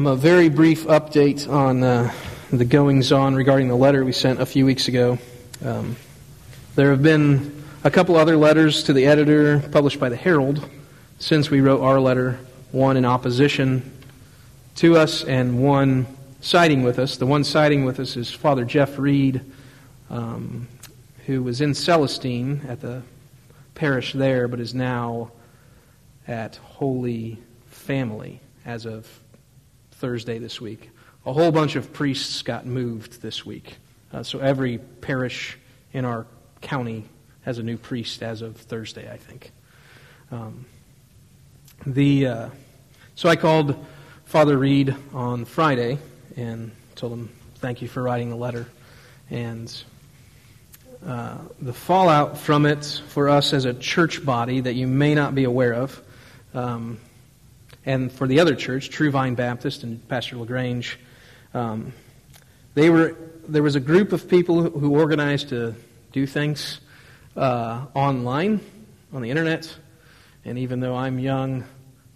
Um, a very brief update on uh, the goings on regarding the letter we sent a few weeks ago. Um, there have been a couple other letters to the editor published by the Herald since we wrote our letter, one in opposition to us and one siding with us. The one siding with us is Father Jeff Reed, um, who was in Celestine at the parish there, but is now at Holy Family as of Thursday this week. A whole bunch of priests got moved this week. Uh, so every parish in our county has a new priest as of Thursday, I think. Um, the uh, so I called Father Reed on Friday and told him thank you for writing the letter, and uh, the fallout from it for us as a church body that you may not be aware of. Um, and for the other church, True Vine Baptist and Pastor LaGrange, um, they were there was a group of people who organized to do things uh, online on the internet. And even though I'm young,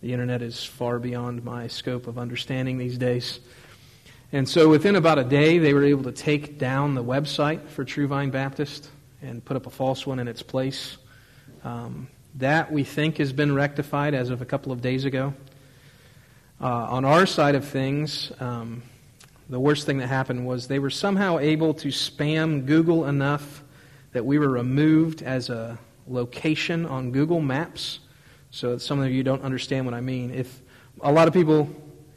the internet is far beyond my scope of understanding these days. And so within about a day, they were able to take down the website for True Vine Baptist and put up a false one in its place. Um, that we think has been rectified as of a couple of days ago. Uh, on our side of things, um, the worst thing that happened was they were somehow able to spam Google enough that we were removed as a location on Google Maps. So some of you don't understand what I mean. If a lot of people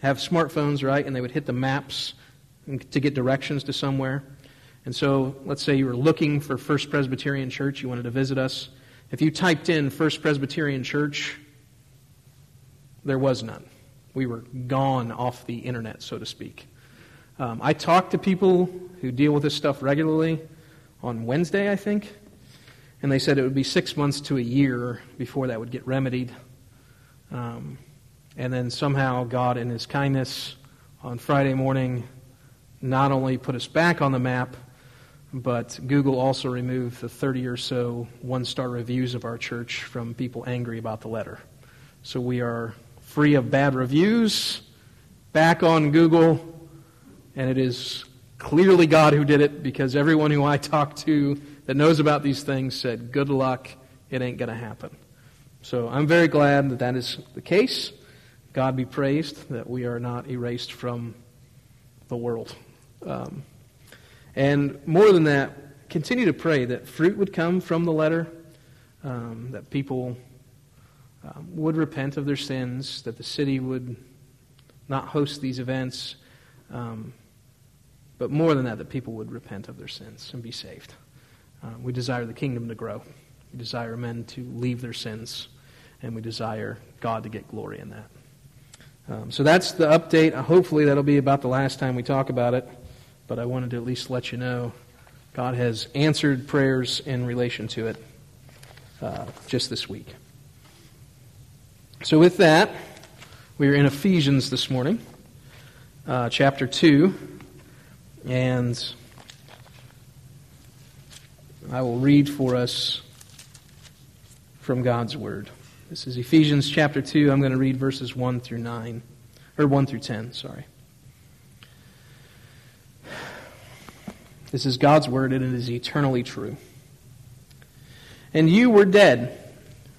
have smartphones, right, and they would hit the maps to get directions to somewhere. And so let's say you were looking for First Presbyterian Church, you wanted to visit us. If you typed in First Presbyterian Church, there was none we were gone off the internet, so to speak. Um, I talk to people who deal with this stuff regularly on Wednesday, I think, and they said it would be six months to a year before that would get remedied. Um, and then somehow God, in His kindness, on Friday morning, not only put us back on the map, but Google also removed the 30 or so one star reviews of our church from people angry about the letter. So we are free of bad reviews, back on Google, and it is clearly God who did it because everyone who I talked to that knows about these things said, Good luck, it ain't going to happen. So I'm very glad that that is the case. God be praised that we are not erased from the world. Um, and more than that, continue to pray that fruit would come from the letter, um, that people um, would repent of their sins, that the city would not host these events, um, but more than that, that people would repent of their sins and be saved. Um, we desire the kingdom to grow. We desire men to leave their sins, and we desire God to get glory in that. Um, so that's the update. Uh, hopefully, that'll be about the last time we talk about it, but I wanted to at least let you know God has answered prayers in relation to it uh, just this week. So, with that, we are in Ephesians this morning, uh, chapter 2, and I will read for us from God's Word. This is Ephesians chapter 2. I'm going to read verses 1 through 9, or 1 through 10, sorry. This is God's Word, and it is eternally true. And you were dead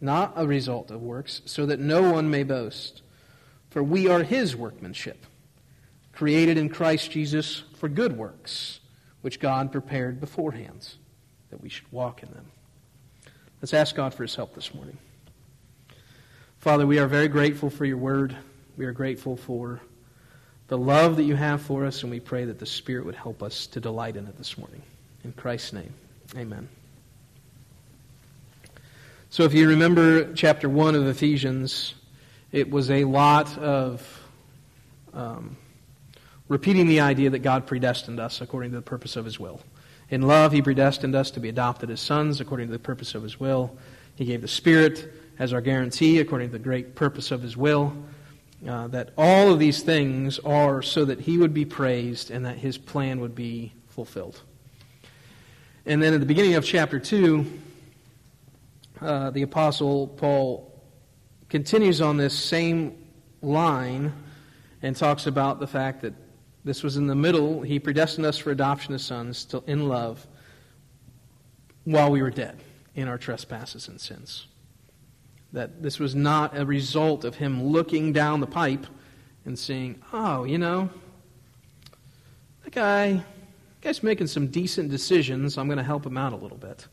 not a result of works, so that no one may boast. For we are his workmanship, created in Christ Jesus for good works, which God prepared beforehand that we should walk in them. Let's ask God for his help this morning. Father, we are very grateful for your word. We are grateful for the love that you have for us, and we pray that the Spirit would help us to delight in it this morning. In Christ's name, amen. So, if you remember chapter 1 of Ephesians, it was a lot of um, repeating the idea that God predestined us according to the purpose of His will. In love, He predestined us to be adopted as sons according to the purpose of His will. He gave the Spirit as our guarantee according to the great purpose of His will. Uh, that all of these things are so that He would be praised and that His plan would be fulfilled. And then at the beginning of chapter 2, uh, the Apostle Paul continues on this same line and talks about the fact that this was in the middle. He predestined us for adoption as sons to, in love while we were dead in our trespasses and sins. That this was not a result of him looking down the pipe and saying, oh, you know, that guy, guy's making some decent decisions. I'm going to help him out a little bit.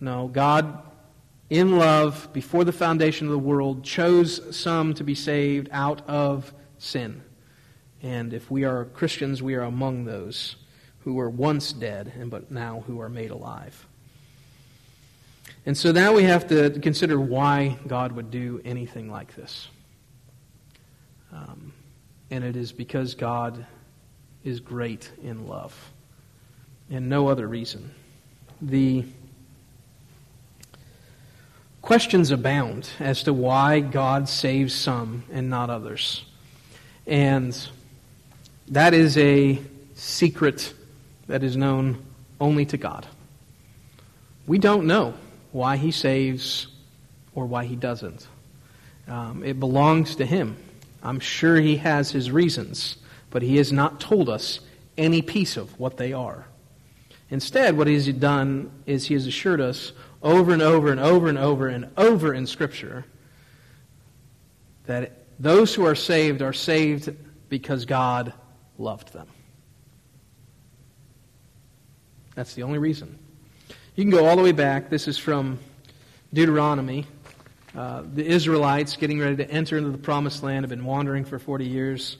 No, God, in love, before the foundation of the world, chose some to be saved out of sin. And if we are Christians, we are among those who were once dead, and but now who are made alive. And so now we have to consider why God would do anything like this. Um, and it is because God is great in love, and no other reason. The questions abound as to why God saves some and not others. And that is a secret that is known only to God. We don't know why He saves or why He doesn't. Um, it belongs to Him. I'm sure He has His reasons, but He has not told us any piece of what they are. Instead, what He has done is He has assured us over and over and over and over and over in Scripture that those who are saved are saved because God loved them. That's the only reason. You can go all the way back. This is from Deuteronomy. Uh, the Israelites getting ready to enter into the promised land have been wandering for 40 years.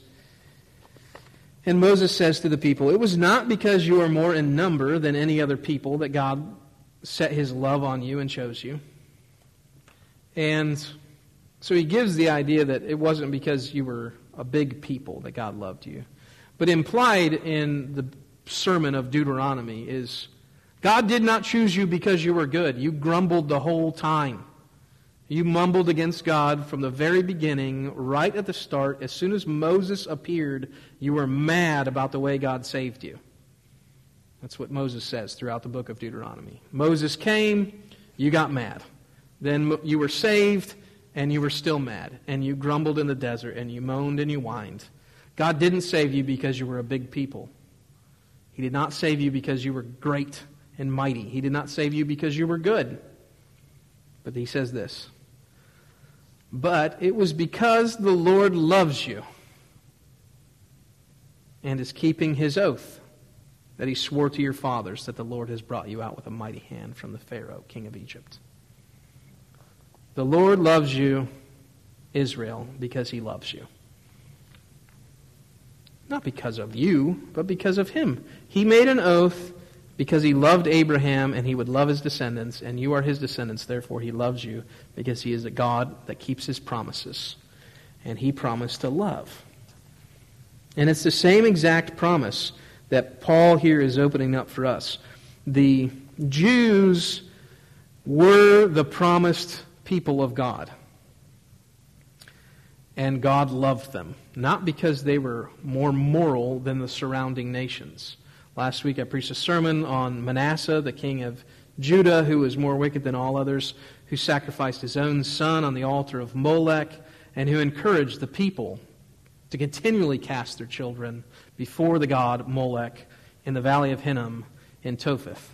And Moses says to the people, It was not because you are more in number than any other people that God set his love on you and chose you. And so he gives the idea that it wasn't because you were a big people that God loved you. But implied in the sermon of Deuteronomy is God did not choose you because you were good. You grumbled the whole time. You mumbled against God from the very beginning, right at the start. As soon as Moses appeared, you were mad about the way God saved you. That's what Moses says throughout the book of Deuteronomy. Moses came, you got mad. Then you were saved, and you were still mad. And you grumbled in the desert, and you moaned and you whined. God didn't save you because you were a big people. He did not save you because you were great and mighty. He did not save you because you were good. But he says this But it was because the Lord loves you and is keeping his oath that he swore to your fathers that the Lord has brought you out with a mighty hand from the Pharaoh, king of Egypt. The Lord loves you, Israel, because he loves you. Not because of you, but because of him. He made an oath because he loved Abraham and he would love his descendants, and you are his descendants, therefore he loves you because he is a God that keeps his promises. And he promised to love. And it's the same exact promise that Paul here is opening up for us. The Jews were the promised people of God and God loved them, not because they were more moral than the surrounding nations. Last week I preached a sermon on Manasseh, the king of Judah, who was more wicked than all others, who sacrificed his own son on the altar of Molech, and who encouraged the people to continually cast their children before the god Molech in the valley of Hinnom in Topheth.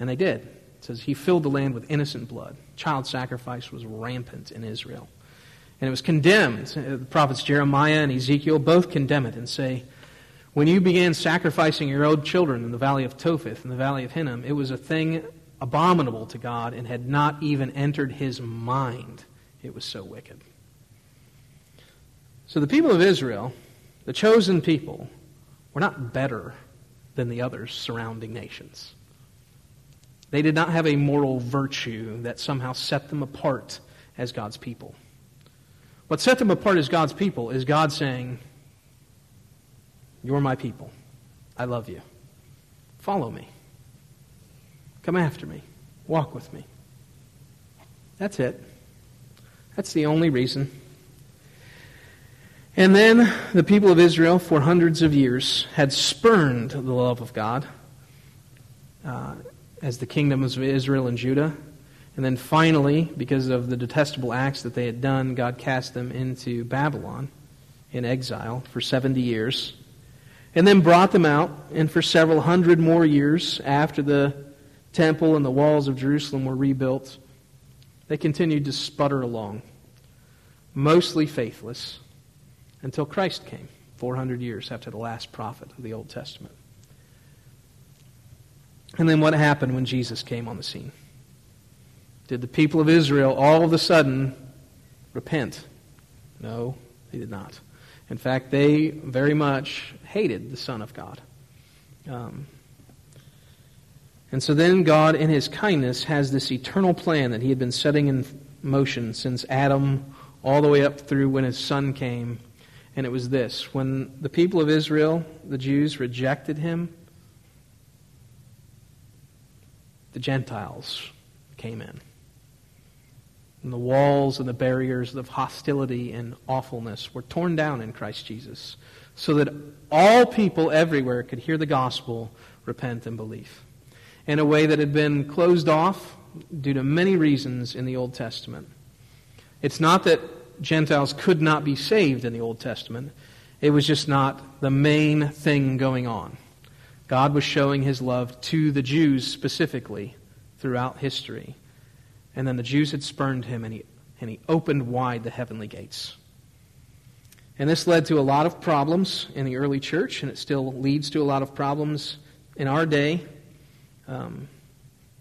And they did. It says he filled the land with innocent blood. Child sacrifice was rampant in Israel. And it was condemned. The prophets Jeremiah and Ezekiel both condemn it and say, when you began sacrificing your own children in the valley of Topheth, in the valley of Hinnom, it was a thing abominable to God and had not even entered his mind. It was so wicked. So the people of Israel, the chosen people, were not better than the other surrounding nations. They did not have a moral virtue that somehow set them apart as God's people. What set them apart as God's people is God saying, You're my people. I love you. Follow me. Come after me. Walk with me. That's it. That's the only reason. And then the people of Israel, for hundreds of years, had spurned the love of God uh, as the kingdoms of Israel and Judah. And then finally, because of the detestable acts that they had done, God cast them into Babylon in exile for 70 years. And then brought them out, and for several hundred more years after the temple and the walls of Jerusalem were rebuilt, they continued to sputter along, mostly faithless, until Christ came, 400 years after the last prophet of the Old Testament. And then what happened when Jesus came on the scene? Did the people of Israel all of a sudden repent? No, they did not. In fact, they very much hated the Son of God. Um, and so then God, in His kindness, has this eternal plan that He had been setting in motion since Adam all the way up through when His Son came. And it was this when the people of Israel, the Jews, rejected Him, the Gentiles came in. And the walls and the barriers of hostility and awfulness were torn down in Christ Jesus so that all people everywhere could hear the gospel, repent, and believe in a way that had been closed off due to many reasons in the Old Testament. It's not that Gentiles could not be saved in the Old Testament, it was just not the main thing going on. God was showing his love to the Jews specifically throughout history. And then the Jews had spurned him, and he, and he opened wide the heavenly gates. And this led to a lot of problems in the early church, and it still leads to a lot of problems in our day. Um,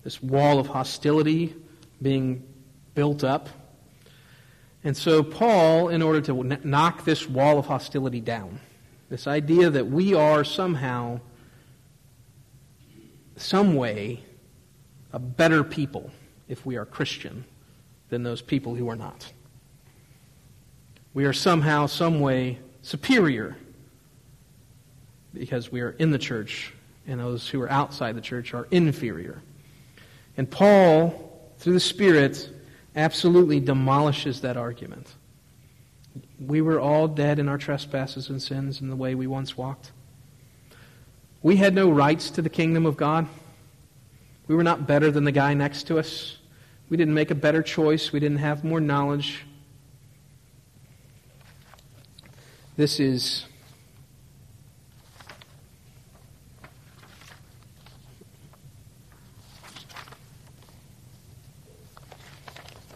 this wall of hostility being built up. And so, Paul, in order to knock this wall of hostility down, this idea that we are somehow some way a better people if we are Christian than those people who are not. We are somehow, some way superior because we are in the church, and those who are outside the church are inferior. And Paul, through the Spirit, absolutely demolishes that argument. We were all dead in our trespasses and sins in the way we once walked. We had no rights to the kingdom of God. We were not better than the guy next to us. We didn't make a better choice. We didn't have more knowledge. This is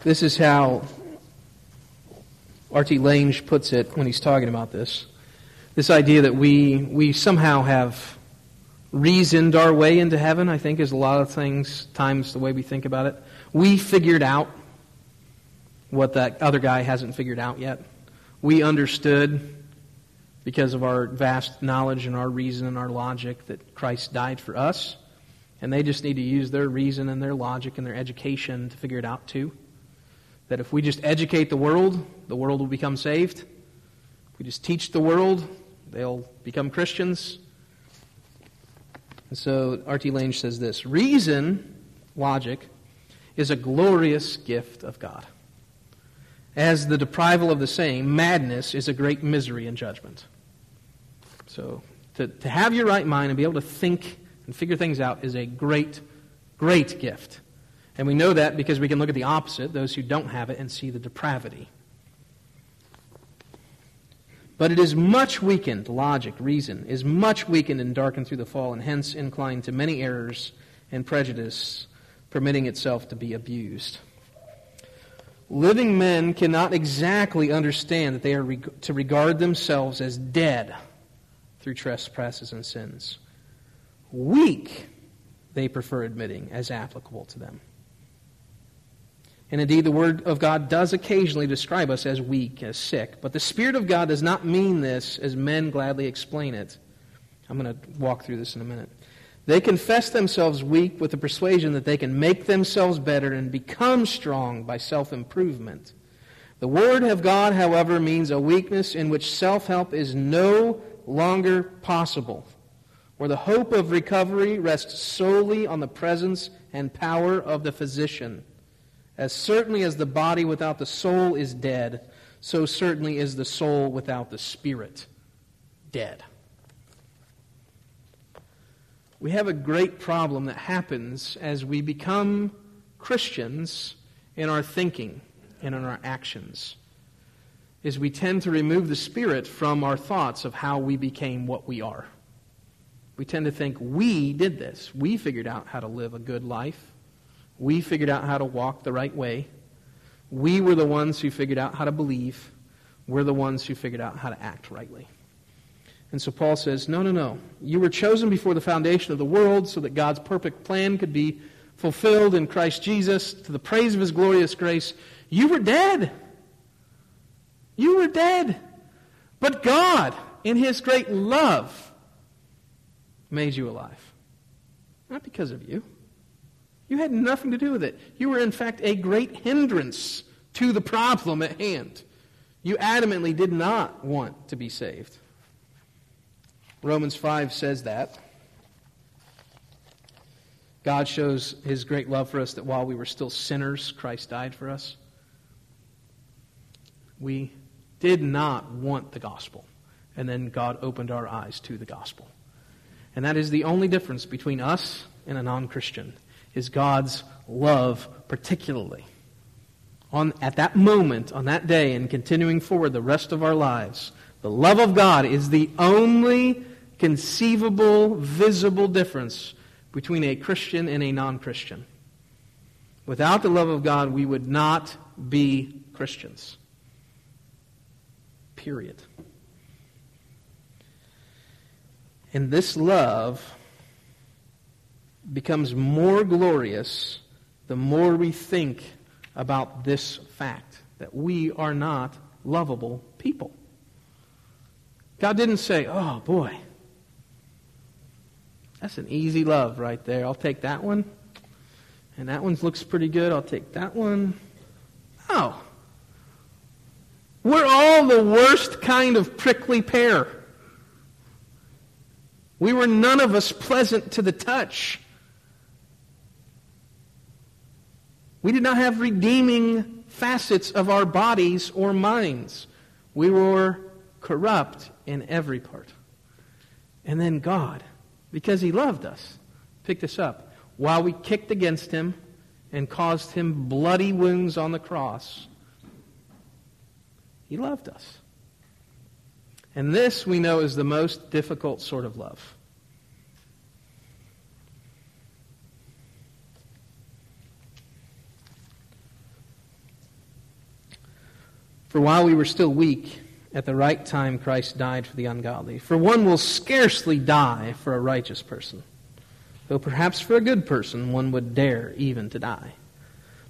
This is how R.T. Lange puts it when he's talking about this. This idea that we, we somehow have reasoned our way into heaven, I think, is a lot of things, times the way we think about it. We figured out what that other guy hasn't figured out yet. We understood, because of our vast knowledge and our reason and our logic, that Christ died for us. And they just need to use their reason and their logic and their education to figure it out too. That if we just educate the world, the world will become saved. If we just teach the world, they'll become Christians. And so R.T. Lange says this Reason, logic, is a glorious gift of God. As the deprival of the same, madness is a great misery and judgment. So, to, to have your right mind and be able to think and figure things out is a great, great gift. And we know that because we can look at the opposite, those who don't have it, and see the depravity. But it is much weakened, logic, reason, is much weakened and darkened through the fall, and hence inclined to many errors and prejudice, permitting itself to be abused. living men cannot exactly understand that they are reg- to regard themselves as dead through trespasses and sins. Weak, they prefer admitting as applicable to them. And indeed, the Word of God does occasionally describe us as weak, as sick. But the Spirit of God does not mean this as men gladly explain it. I'm going to walk through this in a minute. They confess themselves weak with the persuasion that they can make themselves better and become strong by self improvement. The Word of God, however, means a weakness in which self help is no longer possible, where the hope of recovery rests solely on the presence and power of the physician. As certainly as the body without the soul is dead, so certainly is the soul without the spirit dead. We have a great problem that happens as we become Christians in our thinking and in our actions. Is we tend to remove the spirit from our thoughts of how we became what we are. We tend to think we did this. We figured out how to live a good life. We figured out how to walk the right way. We were the ones who figured out how to believe. We're the ones who figured out how to act rightly. And so Paul says, No, no, no. You were chosen before the foundation of the world so that God's perfect plan could be fulfilled in Christ Jesus to the praise of his glorious grace. You were dead. You were dead. But God, in his great love, made you alive. Not because of you. You had nothing to do with it. You were, in fact, a great hindrance to the problem at hand. You adamantly did not want to be saved. Romans 5 says that. God shows his great love for us that while we were still sinners, Christ died for us. We did not want the gospel. And then God opened our eyes to the gospel. And that is the only difference between us and a non Christian is God's love, particularly. On, at that moment, on that day, and continuing forward the rest of our lives, the love of God is the only conceivable, visible difference between a Christian and a non Christian. Without the love of God, we would not be Christians. Period. And this love becomes more glorious the more we think about this fact that we are not lovable people. God didn't say, oh boy, that's an easy love right there. I'll take that one. And that one looks pretty good. I'll take that one. No. We're all the worst kind of prickly pear. We were none of us pleasant to the touch. We did not have redeeming facets of our bodies or minds. We were corrupt in every part. And then God, because He loved us, picked us up. While we kicked against Him and caused Him bloody wounds on the cross, He loved us. And this we know is the most difficult sort of love. For while we were still weak, at the right time Christ died for the ungodly. For one will scarcely die for a righteous person, though perhaps for a good person one would dare even to die.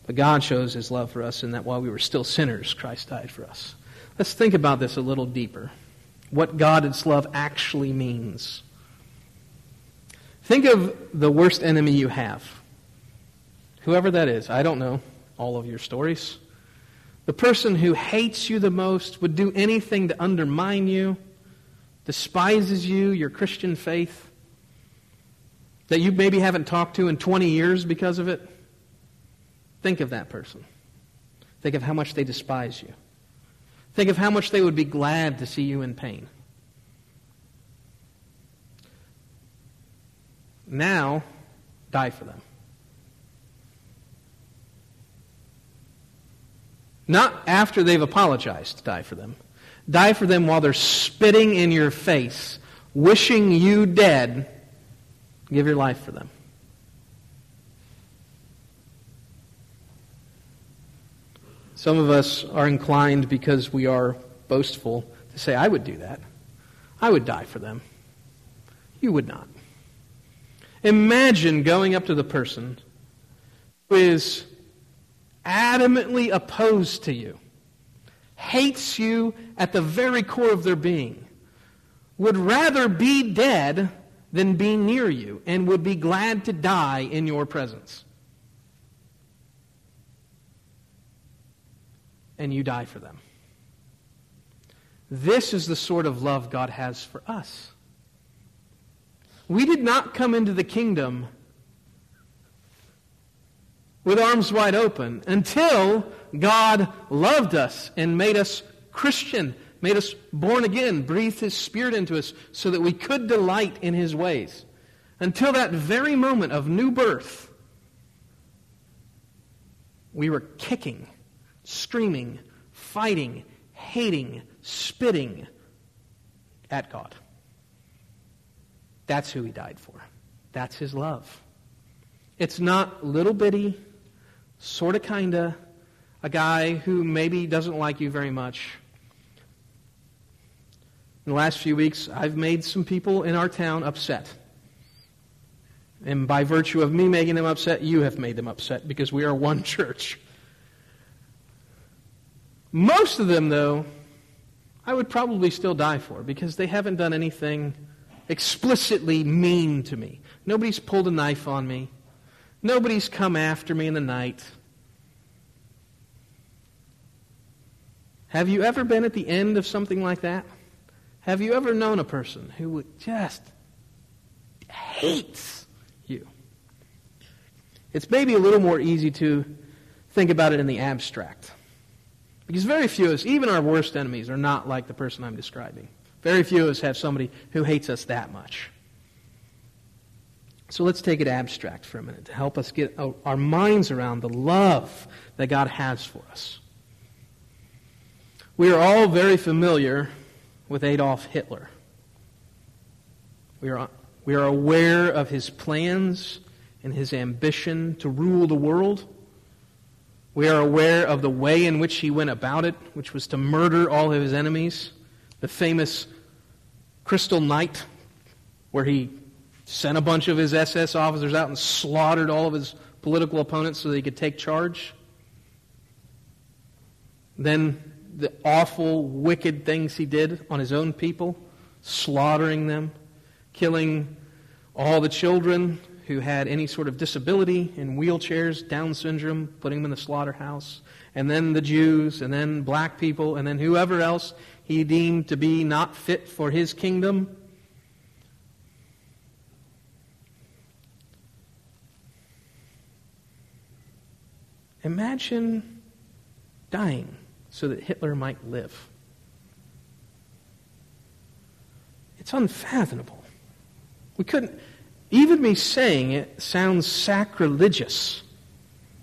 But God shows his love for us in that while we were still sinners, Christ died for us. Let's think about this a little deeper. What God's love actually means. Think of the worst enemy you have. Whoever that is. I don't know all of your stories. The person who hates you the most would do anything to undermine you, despises you, your Christian faith, that you maybe haven't talked to in 20 years because of it. Think of that person. Think of how much they despise you. Think of how much they would be glad to see you in pain. Now, die for them. Not after they've apologized, die for them. Die for them while they're spitting in your face, wishing you dead. Give your life for them. Some of us are inclined because we are boastful to say, I would do that. I would die for them. You would not. Imagine going up to the person who is adamantly opposed to you, hates you at the very core of their being, would rather be dead than be near you, and would be glad to die in your presence. And you die for them. This is the sort of love God has for us. We did not come into the kingdom with arms wide open until God loved us and made us Christian, made us born again, breathed His Spirit into us so that we could delight in His ways. Until that very moment of new birth, we were kicking, screaming, fighting, hating, spitting at God. That's who He died for. That's His love. It's not little bitty, sort of, kind of, a guy who maybe doesn't like you very much. In the last few weeks, I've made some people in our town upset. And by virtue of me making them upset, you have made them upset because we are one church. Most of them, though, I would probably still die for because they haven't done anything explicitly mean to me. Nobody's pulled a knife on me. Nobody's come after me in the night. Have you ever been at the end of something like that? Have you ever known a person who would just hates you? It's maybe a little more easy to think about it in the abstract. Because very few of us, even our worst enemies, are not like the person I'm describing. Very few of us have somebody who hates us that much. So let's take it abstract for a minute to help us get our minds around the love that God has for us. We are all very familiar with Adolf Hitler. We are, we are aware of his plans and his ambition to rule the world. We are aware of the way in which he went about it, which was to murder all of his enemies. The famous Crystal Night, where he sent a bunch of his SS officers out and slaughtered all of his political opponents so that he could take charge. Then the awful, wicked things he did on his own people, slaughtering them, killing all the children who had any sort of disability in wheelchairs, Down syndrome, putting them in the slaughterhouse, and then the Jews, and then black people, and then whoever else he deemed to be not fit for his kingdom. Imagine dying so that Hitler might live. It's unfathomable. We couldn't, even me saying it sounds sacrilegious.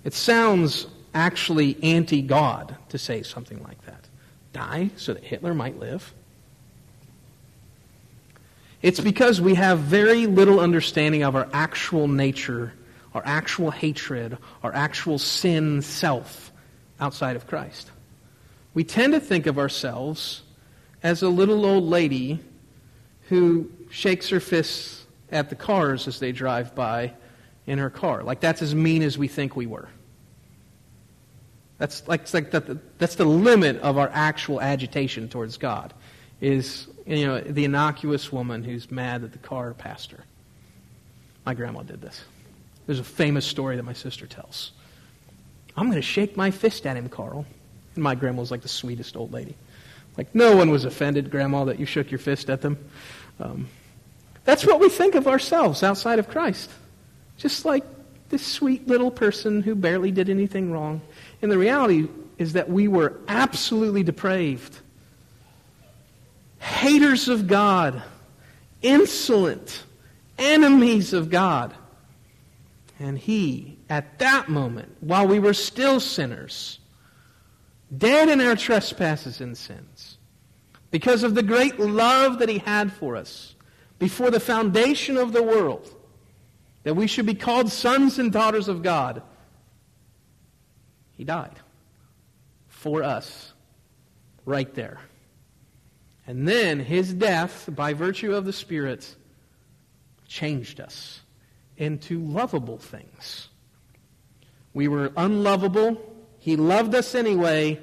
It sounds actually anti God to say something like that. Die so that Hitler might live. It's because we have very little understanding of our actual nature, our actual hatred, our actual sin self outside of Christ. We tend to think of ourselves as a little old lady who shakes her fists at the cars as they drive by in her car. Like that's as mean as we think we were. That's like, like that, that's the limit of our actual agitation towards God. Is you know the innocuous woman who's mad that the car passed her. My grandma did this. There's a famous story that my sister tells. I'm going to shake my fist at him, Carl. And my grandma was like the sweetest old lady. Like, no one was offended, Grandma, that you shook your fist at them. Um, that's what we think of ourselves outside of Christ. Just like this sweet little person who barely did anything wrong. And the reality is that we were absolutely depraved, haters of God, insolent, enemies of God. And He, at that moment, while we were still sinners, dead in our trespasses and sins, because of the great love that He had for us before the foundation of the world, that we should be called sons and daughters of God, He died for us right there. And then his death, by virtue of the Spirit, changed us into lovable things. We were unlovable. He loved us anyway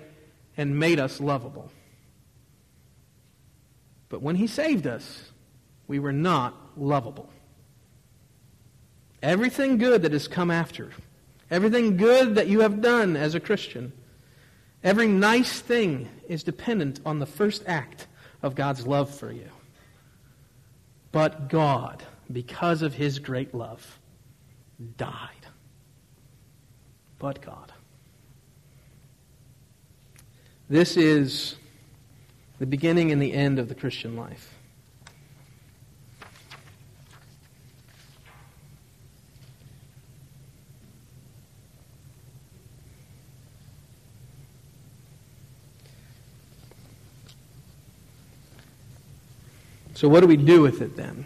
and made us lovable. But when he saved us, we were not lovable. Everything good that has come after, everything good that you have done as a Christian, every nice thing is dependent on the first act of God's love for you. But God, because of his great love, died. But God. This is the beginning and the end of the Christian life. So, what do we do with it then?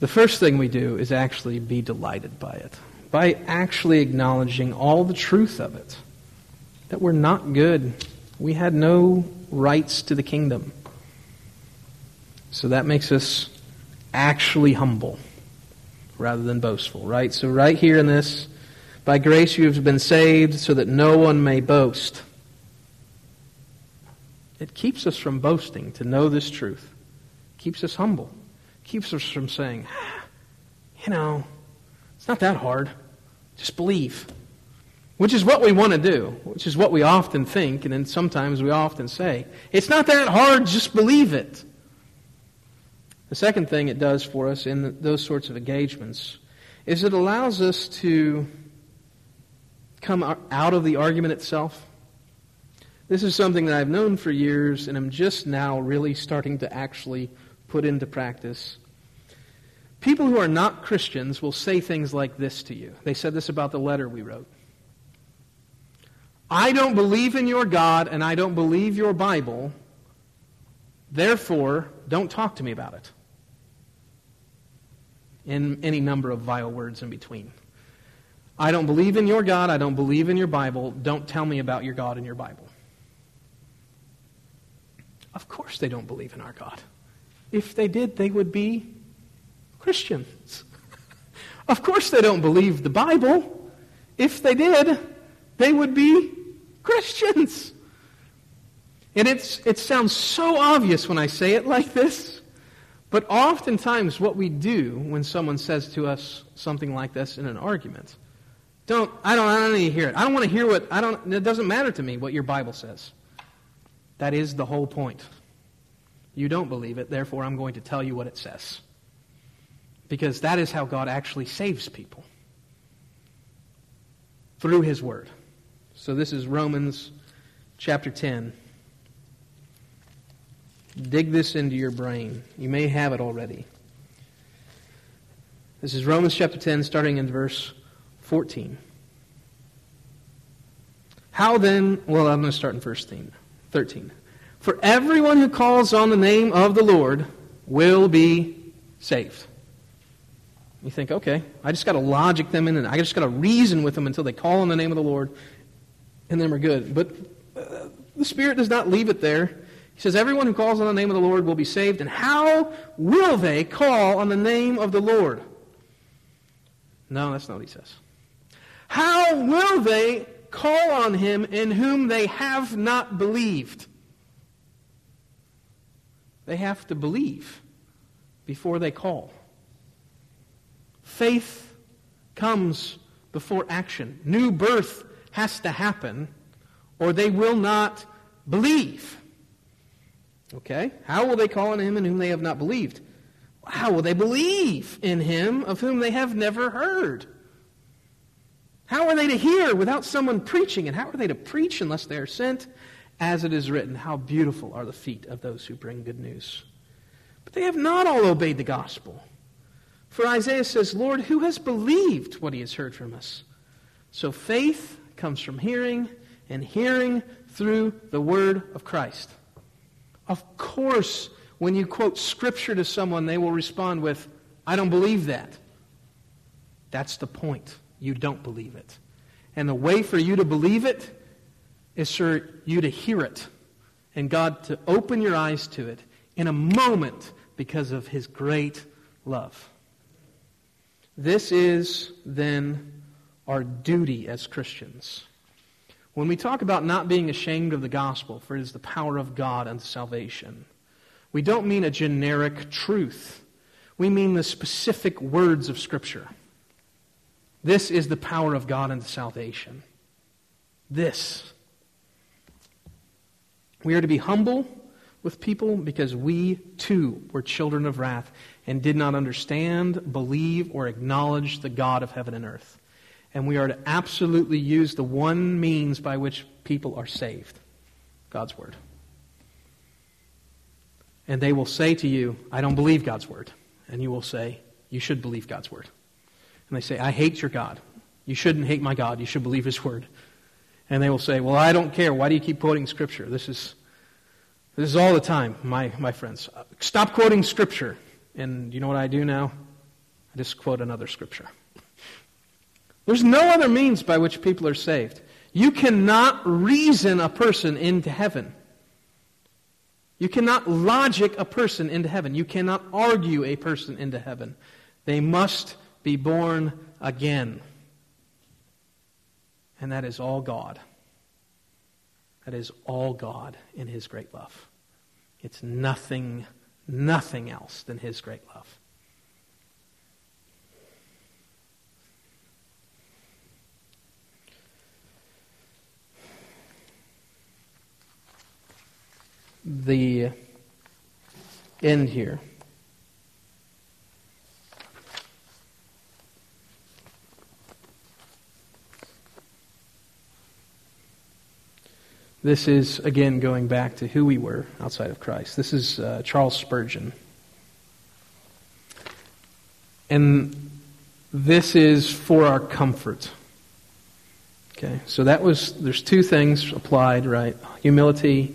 The first thing we do is actually be delighted by it, by actually acknowledging all the truth of it. That we're not good. We had no rights to the kingdom. So that makes us actually humble rather than boastful, right? So, right here in this, by grace you have been saved so that no one may boast. It keeps us from boasting to know this truth. It keeps us humble. Keeps us from saying, ah, you know, it's not that hard. Just believe. Which is what we want to do, which is what we often think, and then sometimes we often say. It's not that hard, just believe it. The second thing it does for us in those sorts of engagements is it allows us to come out of the argument itself this is something that I've known for years and I'm just now really starting to actually put into practice. People who are not Christians will say things like this to you. They said this about the letter we wrote. I don't believe in your God and I don't believe your Bible. Therefore, don't talk to me about it. In any number of vile words in between. I don't believe in your God. I don't believe in your Bible. Don't tell me about your God and your Bible. Of course they don't believe in our God. If they did, they would be Christians. of course they don't believe the Bible. If they did, they would be Christians. And it's, it sounds so obvious when I say it like this, but oftentimes what we do when someone says to us something like this in an argument, don't, I don't, I don't need to hear it. I don't want to hear what, I don't, it doesn't matter to me what your Bible says. That is the whole point. You don't believe it, therefore I'm going to tell you what it says. Because that is how God actually saves people through His Word. So this is Romans chapter 10. Dig this into your brain. You may have it already. This is Romans chapter 10, starting in verse 14. How then, well, I'm going to start in verse 13. For everyone who calls on the name of the Lord will be saved. You think, okay, I just got to logic them in and I just got to reason with them until they call on the name of the Lord and then we're good. But uh, the Spirit does not leave it there. He says, everyone who calls on the name of the Lord will be saved. And how will they call on the name of the Lord? No, that's not what he says. How will they call on him in whom they have not believed? They have to believe before they call. Faith comes before action. New birth has to happen, or they will not believe. Okay? How will they call on him in whom they have not believed? How will they believe in him of whom they have never heard? How are they to hear without someone preaching? And how are they to preach unless they are sent? As it is written, how beautiful are the feet of those who bring good news. But they have not all obeyed the gospel. For Isaiah says, Lord, who has believed what he has heard from us? So faith comes from hearing, and hearing through the word of Christ. Of course, when you quote scripture to someone, they will respond with, I don't believe that. That's the point. You don't believe it. And the way for you to believe it is for you to hear it and God to open your eyes to it in a moment because of his great love. This is then our duty as Christians. When we talk about not being ashamed of the gospel, for it is the power of God unto salvation, we don't mean a generic truth. We mean the specific words of Scripture. This is the power of God unto salvation. This. We are to be humble with people because we too were children of wrath and did not understand, believe, or acknowledge the God of heaven and earth. And we are to absolutely use the one means by which people are saved God's Word. And they will say to you, I don't believe God's Word. And you will say, You should believe God's Word. And they say, I hate your God. You shouldn't hate my God. You should believe His Word. And they will say, Well, I don't care. Why do you keep quoting Scripture? This is, this is all the time, my, my friends. Stop quoting Scripture. And you know what I do now? I just quote another Scripture. There's no other means by which people are saved. You cannot reason a person into heaven. You cannot logic a person into heaven. You cannot argue a person into heaven. They must be born again. And that is all God. That is all God in His great love. It's nothing, nothing else than His great love. The end here. This is, again, going back to who we were outside of Christ. This is uh, Charles Spurgeon. And this is for our comfort. Okay, so that was, there's two things applied, right? Humility,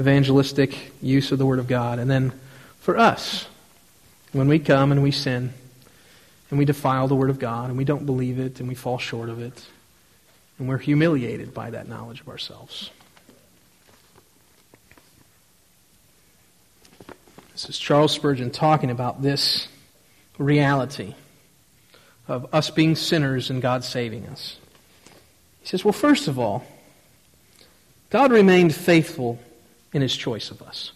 evangelistic use of the Word of God. And then for us, when we come and we sin, and we defile the Word of God, and we don't believe it, and we fall short of it, and we're humiliated by that knowledge of ourselves. This is Charles Spurgeon talking about this reality of us being sinners and God saving us. He says, Well, first of all, God remained faithful in his choice of us.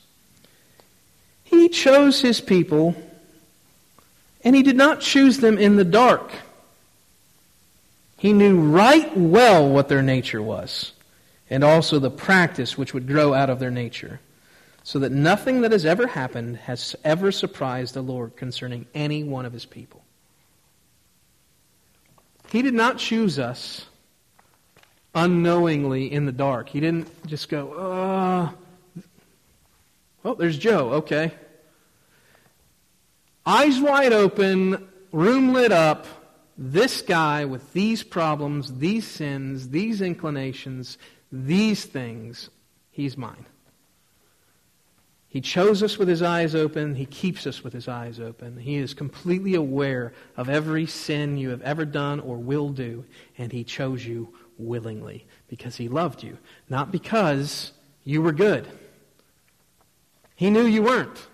He chose his people, and he did not choose them in the dark. He knew right well what their nature was, and also the practice which would grow out of their nature so that nothing that has ever happened has ever surprised the Lord concerning any one of his people. He did not choose us unknowingly in the dark. He didn't just go, uh, oh, there's Joe, okay. Eyes wide open, room lit up, this guy with these problems, these sins, these inclinations, these things, he's mine. He chose us with his eyes open. He keeps us with his eyes open. He is completely aware of every sin you have ever done or will do, and he chose you willingly because he loved you, not because you were good. He knew you weren't.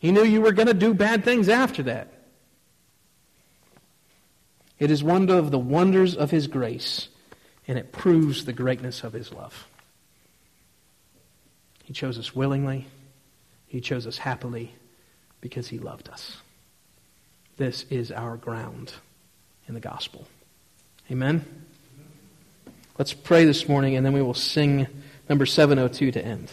He knew you were going to do bad things after that. It is one of the wonders of his grace, and it proves the greatness of his love. He chose us willingly. He chose us happily because he loved us. This is our ground in the gospel. Amen? Let's pray this morning and then we will sing number 702 to end.